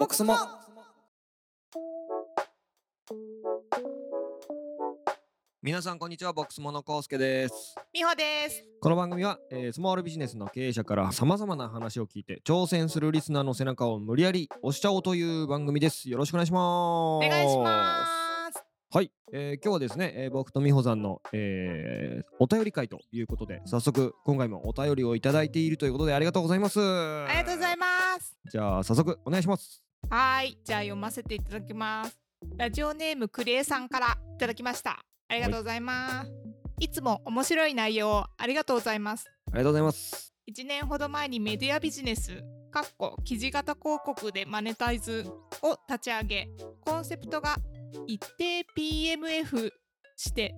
ボックスも。皆さんこんにちはボックスモノコウスケです。みほです。この番組は、えースモールビジネスの経営者から様々な話を聞いて挑戦するリスナーの背中を無理やり押しちゃおうという番組です。よろしくお願いします。お願いします。はい、えー今日はですね、えー僕と美穂さんの、えーお便り会ということで早速今回もお便りをいただいているということでありがとうございます。あありがとうございます。じゃあ早速お願いしますはーい、じゃあ読ませていただきます。ラジオネームクレイさんからいただきました。ありがとうございます。いつも面白い内容をありがとうございます。ありがとうございます1年ほど前にメディアビジネスかっこ記事型広告でマネタイズを立ち上げコンセプトが一定 PMF して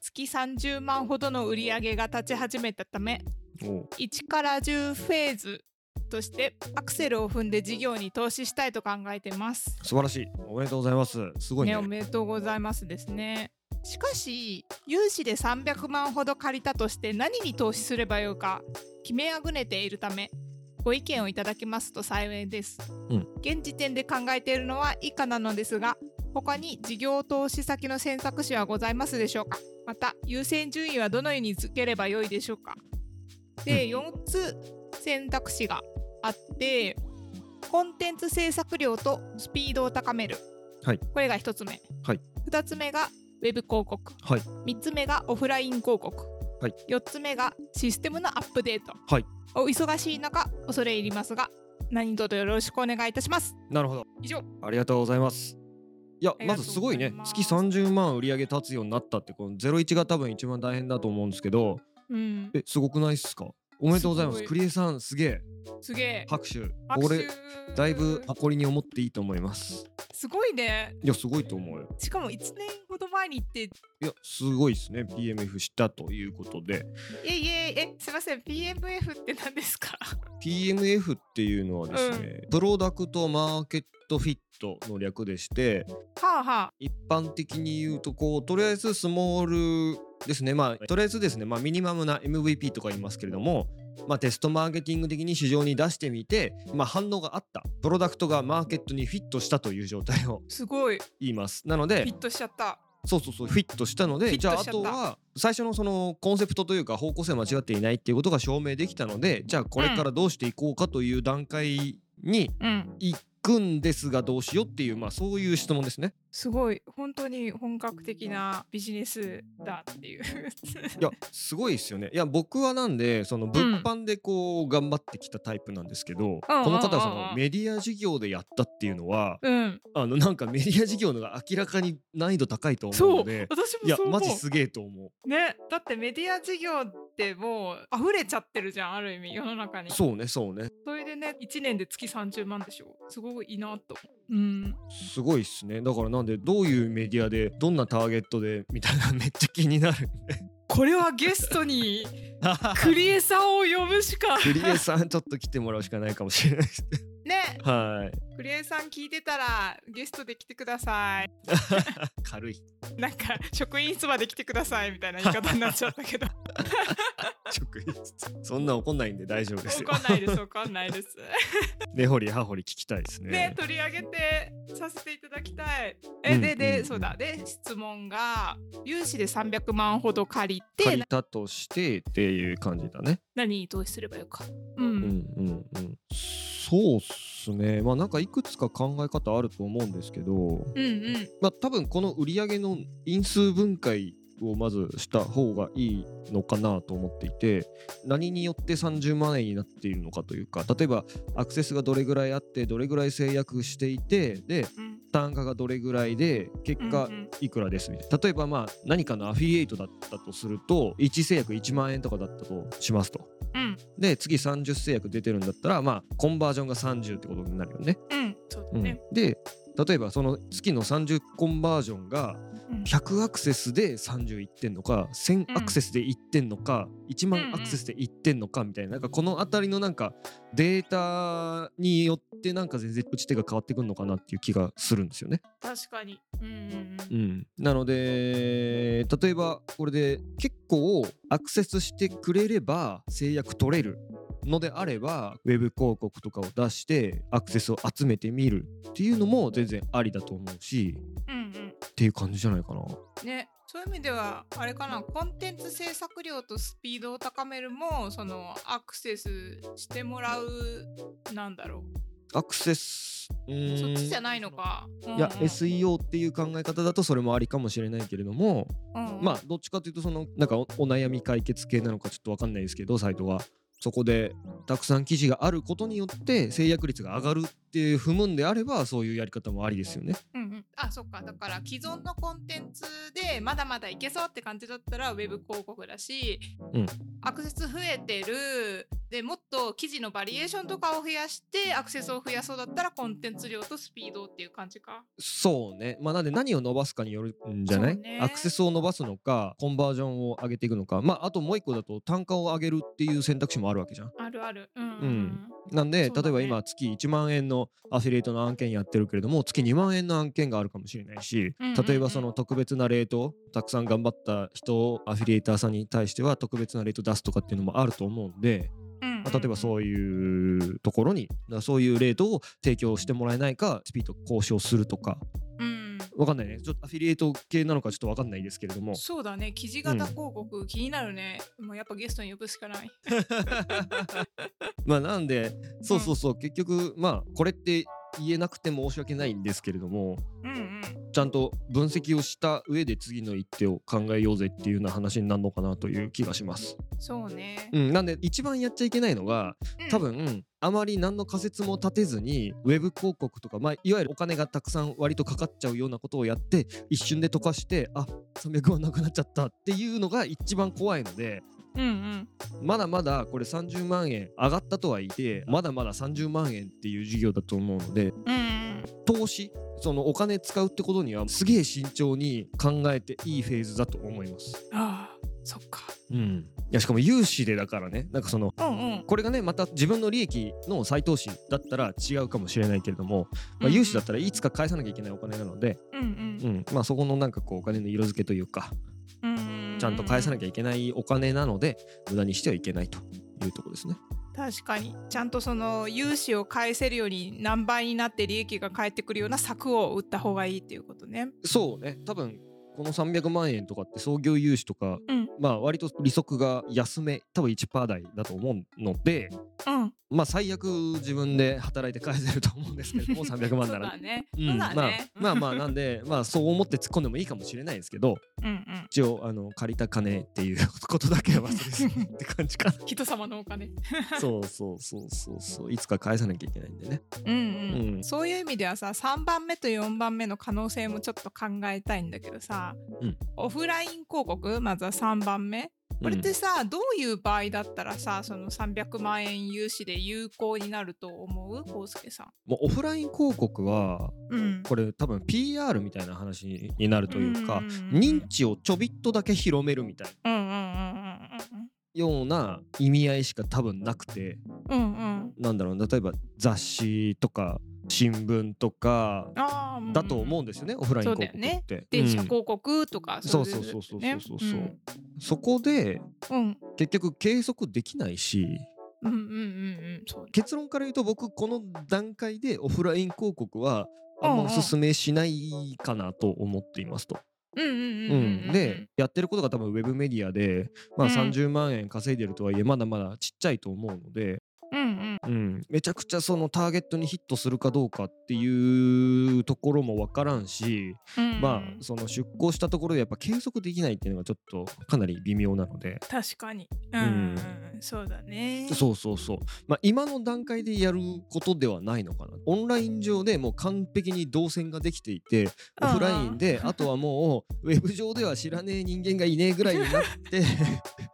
月30万ほどの売り上げが立ち始めたためおう1から10フェーズとしてアクセルを踏んで事業に投資したいと考えてます。素晴らしい。おめでとうございます。すごいね。ね、おめでとうございますですね。しかし融資で300万ほど借りたとして何に投資すればよいか決めあぐねているためご意見をいただけますと幸いです、うん。現時点で考えているのは以下なのですが他に事業投資先の選択肢はございますでしょうか？また優先順位はどのようにつければよいでしょうか？で、4つ選択肢があってコンテンツ制作量とスピードを高める、はい。これが1つ目、はい。2つ目がウェブ広告、はい。3つ目がオフライン広告、はい。4つ目がシステムのアップデート、はい。お忙しい中恐れ入りますが何卒よろしくお願いいたします。なるほど。以上。ありがとうございます。いやまずすごいね。月30万売り上げ立つようになったってこの01が多分一番大変だと思うんですけど。うん。えすごくないっすか？おめでとうございます。すクリエさんすげえ。すげえ。拍手。俺だいぶ誇りに思っていいと思います。すごいね。いやすごいと思うよ。しかも1年ほど前に行って。いやすごいですね。PMF したということで。いえいええすいません。PMF って何ですか？PMF っていうのはですね、プロダクトマーケットフィットの略でしてはあはあ。一般的に言うとこうとりあえずスモールですね。まあとりあえずですねまあミニマムな MVP とか言いますけれどもまあテストマーケティング的に市場に出してみてまあ反応があった。プロダクトがマーケットにフィットしたという状態をすごい。言います。なのでフィットしちゃった。そうそうそうフィットしたのでじゃああとは最初のそのコンセプトというか方向性間違っていないっていうことが証明できたのでじゃあこれからどうしていこうかという段階にうん。行くんですがどうしようっていうまあそういう質問ですね。すごい本当に本格的なビジネスだっていういやすごいですよね。いや僕はなんでその物販でこう頑張ってきたタイプなんですけど、この方はそうんうんうんうんのメディア事業でやったっていうのはうんあのなんかメディア事業のが明らかに難易度高いと思うので私いやもそう思うマジすげえと思う。ねだってメディア事業ってもう溢れちゃってるじゃんある意味世の中に。そうねそうね。それでね1年で月30万でしょ。すごいいいなと。うん。すごいっすね。だからなんでどういうメディアでどんなターゲットでみたいなめっちゃ気になる。これはゲストに クリエさんを呼ぶしか。クリエさんちょっと来てもらうしかないかもしれないですね。はい。クリエさん聞いてたらゲストで来てください。軽い。なんか職員室まで来てくださいみたいな言い方になっちゃったけど。職員室。そんな怒んないんで大丈夫ですよ。わかんないですわかんないです。根掘り葉掘り聞きたいですね。ね取り上げてさせていただきたい。え、うんでで、うんそうだ。で質問が融資で300万ほど借りて借りたとしてっていう感じだね。何に投資すればよか。うん、うんうんうんそうっすね。まあなんかいくつか考え方あると思うんですけどうんうん。まあ多分この売上の因数分解をまずした方がいいのかなと思っていて何によって30万円になっているのかというか例えばアクセスがどれぐらいあってどれぐらい制約していてでうん。単価がどれぐらいで結果いくらですみたいな。例えばまあ何かのアフィリエイトだったとすると1制約1万円とかだったとしますと。うん。で次30制約出てるんだったらまあコンバージョンが30ってことになるよね。うん。そううん。だね、で例えばその月の30コンバージョンがうん。100アクセスで30いってんのか1000アクセスでいってんのか、1万アクセスでいってんのかみたいななんかこの辺りのなんかデータによってなんか全然打ち手が変わってくるのかなっていう気がするんですよね。確かに。うん。うん、なので例えばこれで結構アクセスしてくれれば制約取れるのであればウェブ広告とかを出してアクセスを集めてみるっていうのも全然ありだと思うしうんうん。っていう感じじゃないかな。ねそういう意味ではあれかな。コンテンツ制作量とスピードを高めるもそのアクセスしてもらうなんだろアクセスそっちじゃないのか。いや、うんうん SEO っていう考え方だとそれもありかもしれないけれども、うんうん。まあどっちかというとそのなんかおお悩み解決系なのかちょっとわかんないですけどサイトがそこでたくさん記事があることによって制約率が上がるって踏むんであればそういうやり方もありですよね。うんうん、あそっか。だから既存のコンテンツでまだまだいけそうって感じだったらウェブ広告だし、うん。アクセス増えてるでもっと記事のバリエーションとかを増やしてアクセスを増やそうだったらコンテンツ量とスピードっていう感じか。そうね。まあなんで何を伸ばすかによるんじゃない、ねアクセスを伸ばすのかコンバージョンを上げていくのかまああともう一個だと単価を上げるっていう選択肢もあるわけじゃん。あるある。うんうん、うんなんで、ね例えば今月1万円のアフィリエイトの案件やってるけれども月2万円の案件があるかもしれないし、うんうんうん例えばその特別なレートたくさん頑張った人アフィリエイターさんに対しては特別なレート出すとかっていうのもあると思うんで、まあ例えばそういうところにだそういうレートを提供してもらえないかスピード交渉するとか。うん。わかんないね。ちょっとアフィリエイト系なのかちょっとわかんないですけれども。そうだね。記事型広告、気になるね。もうやっぱゲストに呼ぶしかない。まあなんでそうそうそう、結局まあこれって言えなくて申し訳ないんですけれども。うんうんちゃんと分析をした上で次の一手を考えようぜっていうような話になるのかなという気がします。そうね。うん、なんで一番やっちゃいけないのがうん多分あまり何の仮説も立てずにウェブ広告とか、まあ、いわゆるお金がたくさん割とかかっちゃうようなことをやって一瞬で溶かしてあ300万なくなっちゃったっていうのが一番怖いのでうんうんまだまだこれ30万円上がったとはいえまだまだ30万円っていう事業だと思うのでうんうん投資そのお金使うってことにはすげえ慎重に考えていいフェーズだと思います。ああそっか。うん、いやしかも融資でだからねなんかそのうんうん。これがねまた自分の利益の再投資だったら違うかもしれないけれども、まあ、融資だったらいつか返さなきゃいけないお金なので、うんうんうんまあ、そこのなんかこうお金の色付けというかうんうん。ちゃんと返さなきゃ。ゃいけないお金なので無駄にしてはいけないというところですね。確かにちゃんとその融資を返せるように何倍になって利益が返ってくるような策を打った方がいいっていうことね。そうね多分この300万円とかって創業融資とか、うんまあ割と利息が安め多分1%台だと思うのでうん。まあ最悪自分で働いて返せると思うんですけれども 300万なら。まあ、まあまあなんでまあそう思って突っ込んでもいいかもしれないですけどうんうん。一応あの借りた金っていうことだけは忘れずにって感じかな 人様のお金。そうそうそうそうそういつか返さなきゃいけないんでねうんうん。うん。そういう意味ではさ3番目と4番目の可能性もちょっと考えたいんだけどさ、うん。オフライン広告？まずは3番目。これってさ、どういう場合だったらさその300万円融資で有効になると思う？コウスケさん。もうオフライン広告はうん。これ多分 PR みたいな話になるというかんん。ん認知をちょびっとだけ広めるみたいな。うんうんうんような意味合いしか多分なくて。うんうん。うんなんだろう例えば雑誌とか新聞とかだと思ううんですよね、オフライン広告って。ん電車うん。広告とかそういそうそうそうねそうそうそう。そこでうん。うん結局計測できないしうんうんうんうん。そうね。結論から言うと僕この段階でオフライン広告はあんまおすすめしないかなと思っていますと。うんうんうんううんん、でやってることが多分ウェブメディアで、まあ、うん。30万円稼いでるとはいえまだまだちっちゃいと思うので、うんうん。うん、めちゃくちゃそのターゲットにヒットするかどうかっていうところも分からんし、うんまあその出向したところでやっぱ計測できないっていうのがちょっとかなり微妙なので。確かに。うんうんうん。そうだね。そうそうそう。まあ今の段階でやることではないのかな。オンライン上でもう完璧に動線ができていて、オフラインで、あとはもう ウェブ上では知らねえ人間がいねえぐらいになって、まあ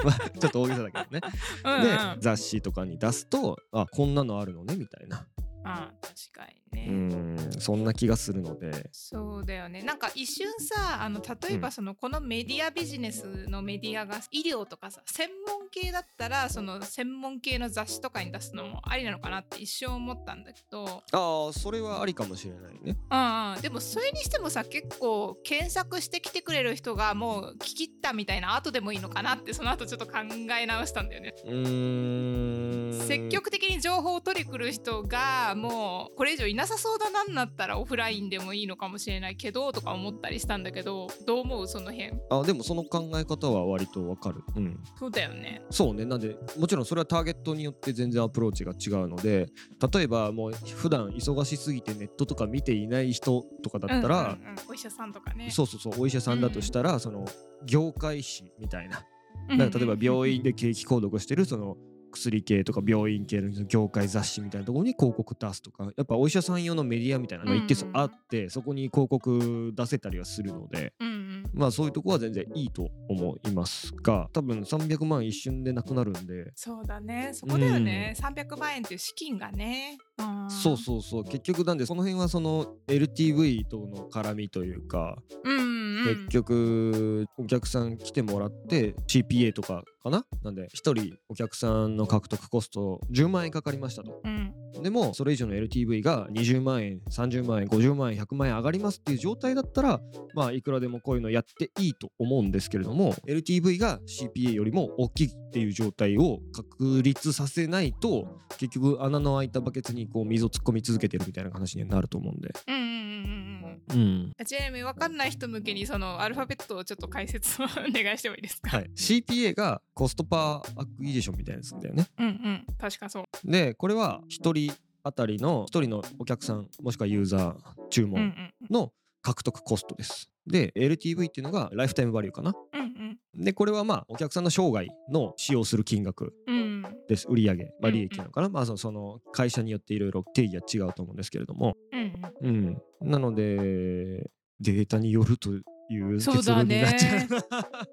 ちょっと大げさだけどね。うんうんで、雑誌とかに出すと、あ、こんなのあるのねみたいな。あ確かにね。うんそんな気がするので。そうだよね。なんか一瞬さあの例えばその、このメディアビジネスのメディアが医療とかさ専門系だったらその専門系の雑誌とかに出すのもありなのかなって一瞬思ったんだけど。ああそれはありかもしれないね。うんうん。でもそれにしてもさ結構検索してきてくれる人がもう聞き入ったみたいな後でもいいのかなってその後ちょっと考え直したんだよね。うーん。積極的に情報を取り来る人がもうこれ以上いなさそうだなんだったらオフラインでもいいのかもしれないけどとか思ったりしたんだけどどう思う？その辺。あでもその考え方は割とわかる。うん。そうだよね。そうね。なんでもちろんそれはターゲットによって全然アプローチが違うので例えばもう普段忙しすぎてネットとか見ていない人とかだったら、うんうんうん。お医者さんとかね。そうそうそう。お医者さんだとしたら、その業界誌みたいな。うんなんか例えば病院で景気購読してるその薬系とか病院系の業界雑誌みたいなところに広告出すとかやっぱお医者さん用のメディアみたいなのが一定数あって、そこに広告出せたりはするのでうんうん。まあそういうとこは全然いいと思いますが多分300万一瞬でなくなるんで。そうだね。そこだよね、300万円っていう資金がね、うん、そうそうそう。結局なんでその辺はその LTV との絡みというかうんうん結局お客さん来てもらって CPA とかかな？なんで1人お客さんの獲得コスト10万円かかりましたと。うん。でもそれ以上の LTV が20万円30万円50万円100万円上がりますっていう状態だったらまあいくらでもこういうのやっていいと思うんですけれども LTV が CPA よりも大きいっていう状態を確立させないと結局穴の開いたバケツにこう水を突っ込み続けてるみたいな話にはなると思うんで。うんうんうんうん。うんちなみに分かんない人向けにそのアルファベットをちょっと解説をお願いしてもいいですか、はい、CPA が cost per acquisition みたいなやつだよね。うんうん。確かそう。でこれは1人当たりの1人のお客さんもしくはユーザー注文の獲得コストです。で LTV っていうのが lifetime value かな。うんでこれはまあお客さんの生涯の使用する金額うん。うんです。売上、まあ、うん利益なのかな、まあそのその会社によっていろいろ定義は違うと思うんですけれども、うんうん。うん、なのでデータによるというそうだ結論になっちゃうね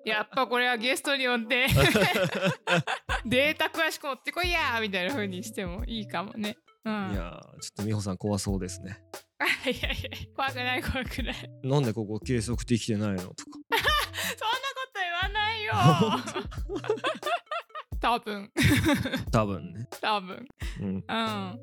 やっぱこれはゲストに呼んで。データ詳しく持ってこいやみたいな風にしてもいいかもね。うん、いやーちょっと美穂さん怖そうですね。いやいや怖くない怖くない。そんなことなんでここ計測できてないのとか。言わないよ。多分多分ね。多分。うんうん。あ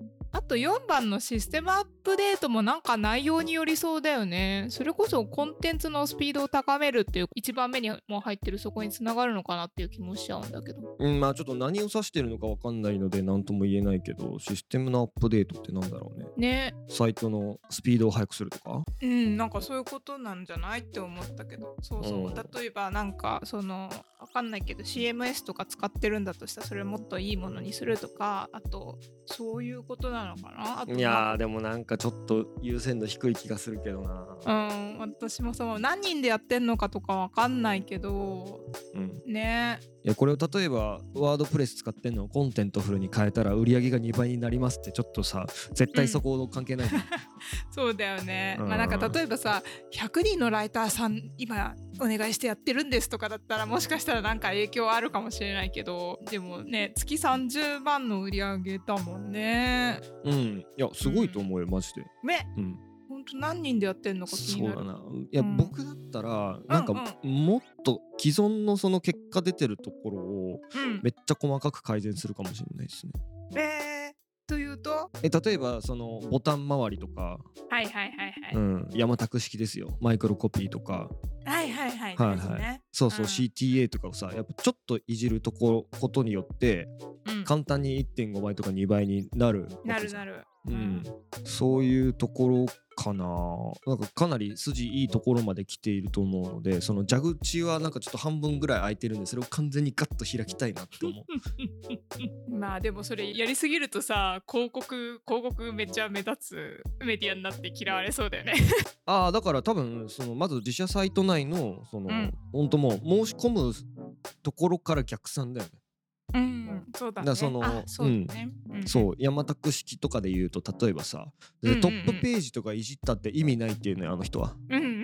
と4番のシステムアップデートもなんか内容によりそうだよね。それこそコンテンツのスピードを高めるっていう1番目にも入ってるそこにつながるのかなっていう気もしちゃうんだけど。うん、まあちょっと何を指してるのかわかんないので何とも言えないけどシステムのアップデートってなんだろうねね。サイトのスピードを速くするとか？うん、なんかそういうことなんじゃないって思ったけど。そうそう。うん例えばなんかそのわかんないけど CMS とか使ってるんだとしたらそれをもっといいものにするとかあとそういうことなのかな？あといやーでもなんかちょっと優先度低い気がするけどな。うん、私もそう。何人でやってんのかとかわかんないけど。うん。ねいやこれを例えばワードプレス使ってんのをコンテントフルに変えたら売り上げが2倍になりますってちょっとさ絶対そこ関係ないじゃん、そうだよね、うん。まあなんか例えばさ100人のライターさん今お願いしてやってるんですとかだったらもしかしたらなんか影響あるかもしれないけどでもね月30万の売り上げだもんね。うん。いやすごいと思うよマジで。ね。うんほんと何人でやってんのか気になる。そうだな。いや、うん。僕だったらなんかうもっと既存のその結果出てるところをうん。めっちゃ細かく改善するかもしれないですね。えー、というと？え例えばそのボタン周りとか、はいはいはいはい、うん、山宅式ですよ。マイクロコピーとか。はいはいはいはいはい。ですね。そうそう、うん。CTA とかをさやっぱちょっといじるところことによってうん。簡単に1.5倍とか2倍になるなるなる。うん、そういうところかな。なんかかなり筋いいところまで来ていると思うのでその蛇口はなんかちょっと半分ぐらい開いてるんでそれを完全にガッと開きたいなって思う。まあでもそれやりすぎるとさ広告広告めっちゃ目立つメディアになって嫌われそうだよね。ああだから多分そのまず自社サイト内のその、うん。本当もう申し込むところから逆算だよね、うん、そうだね。そそうだね。うん。そう山宅式とかで言うと例えばさ、うんうんうん。トップページとかいじったって意味ないっていうのよあの人は。うん。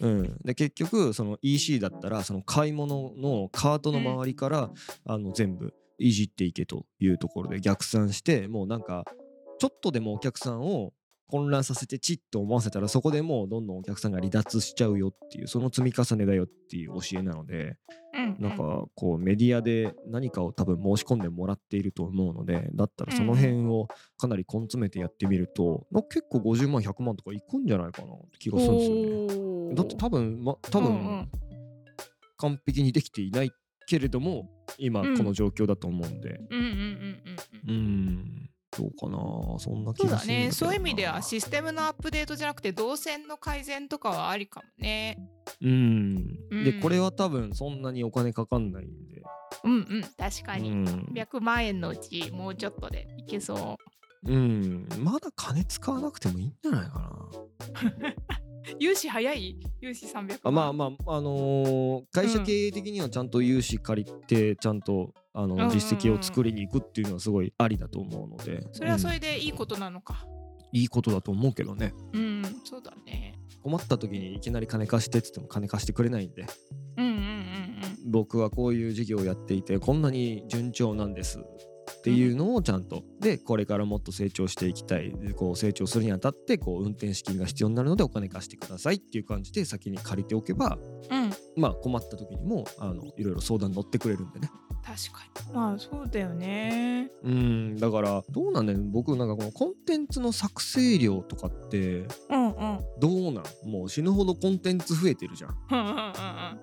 うん、で結局その EC だったらその買い物のカートの周りから、あの全部いじっていけというところで逆算してもうなんかちょっとでもお客さんを混乱させてチッと思わせたらそこでもうどんどんお客さんが離脱しちゃうよっていうその積み重ねだよっていう教えなのでうんなんかこうメディアで何かを多分申し込んでもらっていると思うのでだったらその辺をかなり根詰めてやってみると結構50万100万とかいくんじゃないかなって気がするんですよね。だって多分、ま、多分ん完璧にできていないけれども今うん。この状況だと思うんで。うんどうかな。そんな気そうだがするんだけどな。ね。そういう意味ではシステムのアップデートじゃなくて動線の改善とかはありかもね。うん。でうん。これは多分そんなにお金かかんないんで。うんうん。確かに、うん、100万円のうちもうちょっとでいけそう。うん、まだ金使わなくてもいいんじゃないかな 融資早い？融資300万？あまあまああのー会社経営的にはちゃんと融資借りてちゃんとあのうんうんうん。実績を作りに行くっていうのはすごいありだと思うので。それはそうん。れでいいことなのか。いいことだと思うけどね。うん、そうだね。困った時にいきなり金貸してっつっても金貸してくれないんで。うんうんうん。僕はこういう事業をやっていてこんなに順調なんですっていうのをちゃんと。でこれからもっと成長していきたい。でこう成長するにあたってこう運転資金が必要になるのでお金貸してくださいっていう感じで先に借りておけばうん。うんまあ困った時にもあのいろいろ相談乗ってくれるんでね。確かに。まあそうだよね。うん。だからどうなんだよ僕なんかこのコンテンツの作成量とかってうんうん。どうなん？もう死ぬほどコンテンツ増えてるじゃん。うんうんうんうん。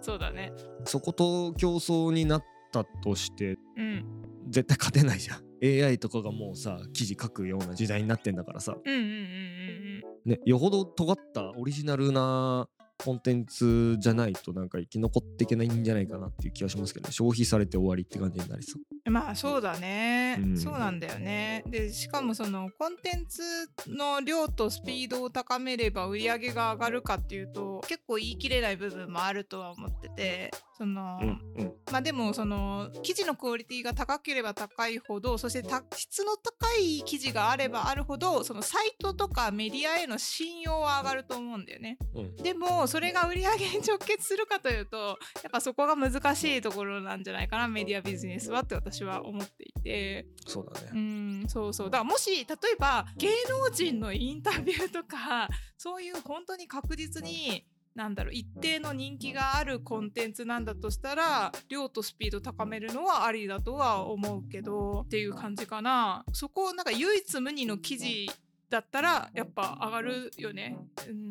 そうだね。そこと競争になったとしてうん絶対勝てないじゃん。AI とかがもうさ記事書くような時代になってんだからさ、うんうんうんうんね、よほど尖ったオリジナルなコンテンツじゃないとなんか生き残っていけないんじゃないかなっていう気がしますけどね。消費されて終わりって感じになりそう。うんまあそうだね、うん。そうなんだよね。でしかもそのコンテンツの量とスピードを高めれば売り上げが上がるかっていうと結構言い切れない部分もあるとは思っててその、うんうんまあでもその記事のクオリティが高ければ高いほどそしてた質の高い記事があればあるほどそのサイトとかメディアへの信用は上がると思うんだよね。うん。でもそれが売り上げに直結するかというとやっぱそこが難しいところなんじゃないかなメディアビジネスはって私は思っていて。そうだね。うんそうそう。だからもし例えば芸能人のインタビューとかそういう本当に確実になんだろう一定の人気があるコンテンツなんだとしたら量とスピード高めるのはありだとは思うけどっていう感じかな。そこをなんか唯一無二の記事だったらやっぱ上がるよね、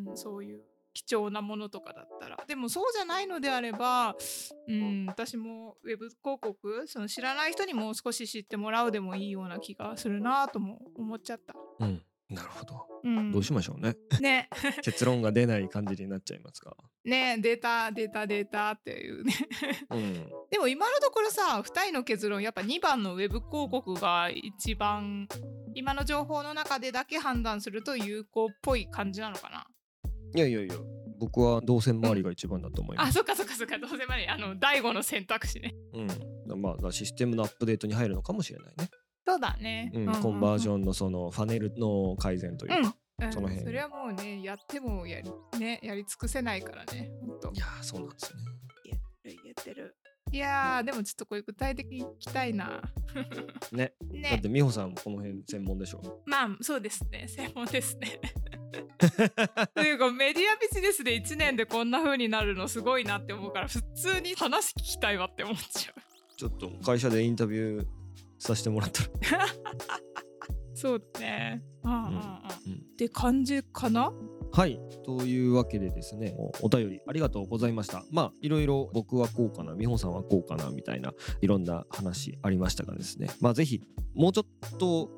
うん、そういう貴重なものとかだったら。でもそうじゃないのであれば、うん、私もウェブ広告その知らない人にもう少し知ってもらうでもいいような気がするなとも思っちゃった。うん。なるほど。うん、どうしましょうね。ね。結論が出ない感じになっちゃいますがねデータデータデータっていうね。うん。でも今のところさ2人の結論やっぱ2番のウェブ広告が一番今の情報の中でだけ判断すると有効っぽい感じなのかな？いやいやいや僕は動線周りが一番だと思います。あそっかそっかそっかどうせまであの第5の選択肢ね。うん、まあシステムのアップデートに入るのかもしれないね、そうだね、うんコンバージンョンのそのファネルの改善というか、うん、その辺。それはもうねやってもやり,、ね、やり尽くせないからねほんと。いやーそうなんですよね。言ってる。いやーでもちょっとこれ具体的に聞きたいな。ね。だっねて美穂さんもこの辺専門でしょ？まあそうですね。専門ですね。というかメディアビジネスで1年でこんな風になるのすごいなって思うから普通に話聞きたいわって思っちゃう。ちょっと会社でインタビューさせてもらった。ら そうだね。うんうんって感じかな？はい。というわけでですねおお便りありがとうございました。まあいろいろ僕はこうかな美穂さんはこうかなみたいないろんな話ありましたがですね。まあぜひもうちょっと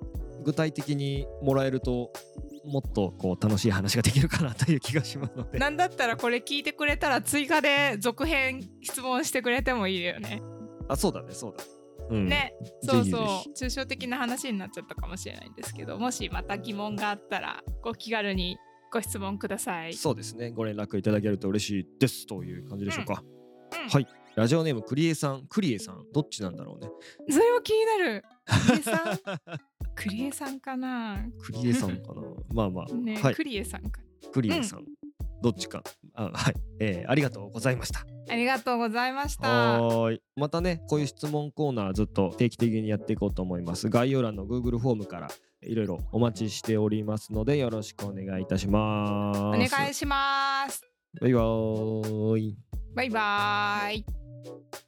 具体的にもらえるともっとこう楽しい話ができるかなという気がしますので。なんだったらこれ聞いてくれたら追加で続編質問してくれてもいいよね。あそうだねそうだうん。ね、そうそう。抽象的な話になっちゃったかもしれないんですけどもしまた疑問があったらご気軽にご質問ください。そうですね。ご連絡いただけると嬉しいですという感じでしょうか、うん。はい。ラジオネームクリエさんクリエさんどっちなんだろうね。それも気になる。クリエさん？クリエさんかな？クリエさんかな？まあまあ、ね、はい。クリエさんか。クリエさん、どっちか。あはい、えーありがとうございましたありがとうございました。はい。またねこういう質問コーナーずっと定期的にやっていこうと思います。概要欄の Google フォームからいろいろお待ちしておりますのでよろしくお願いいたします。お願いします。バイバーイ。バイバーイ。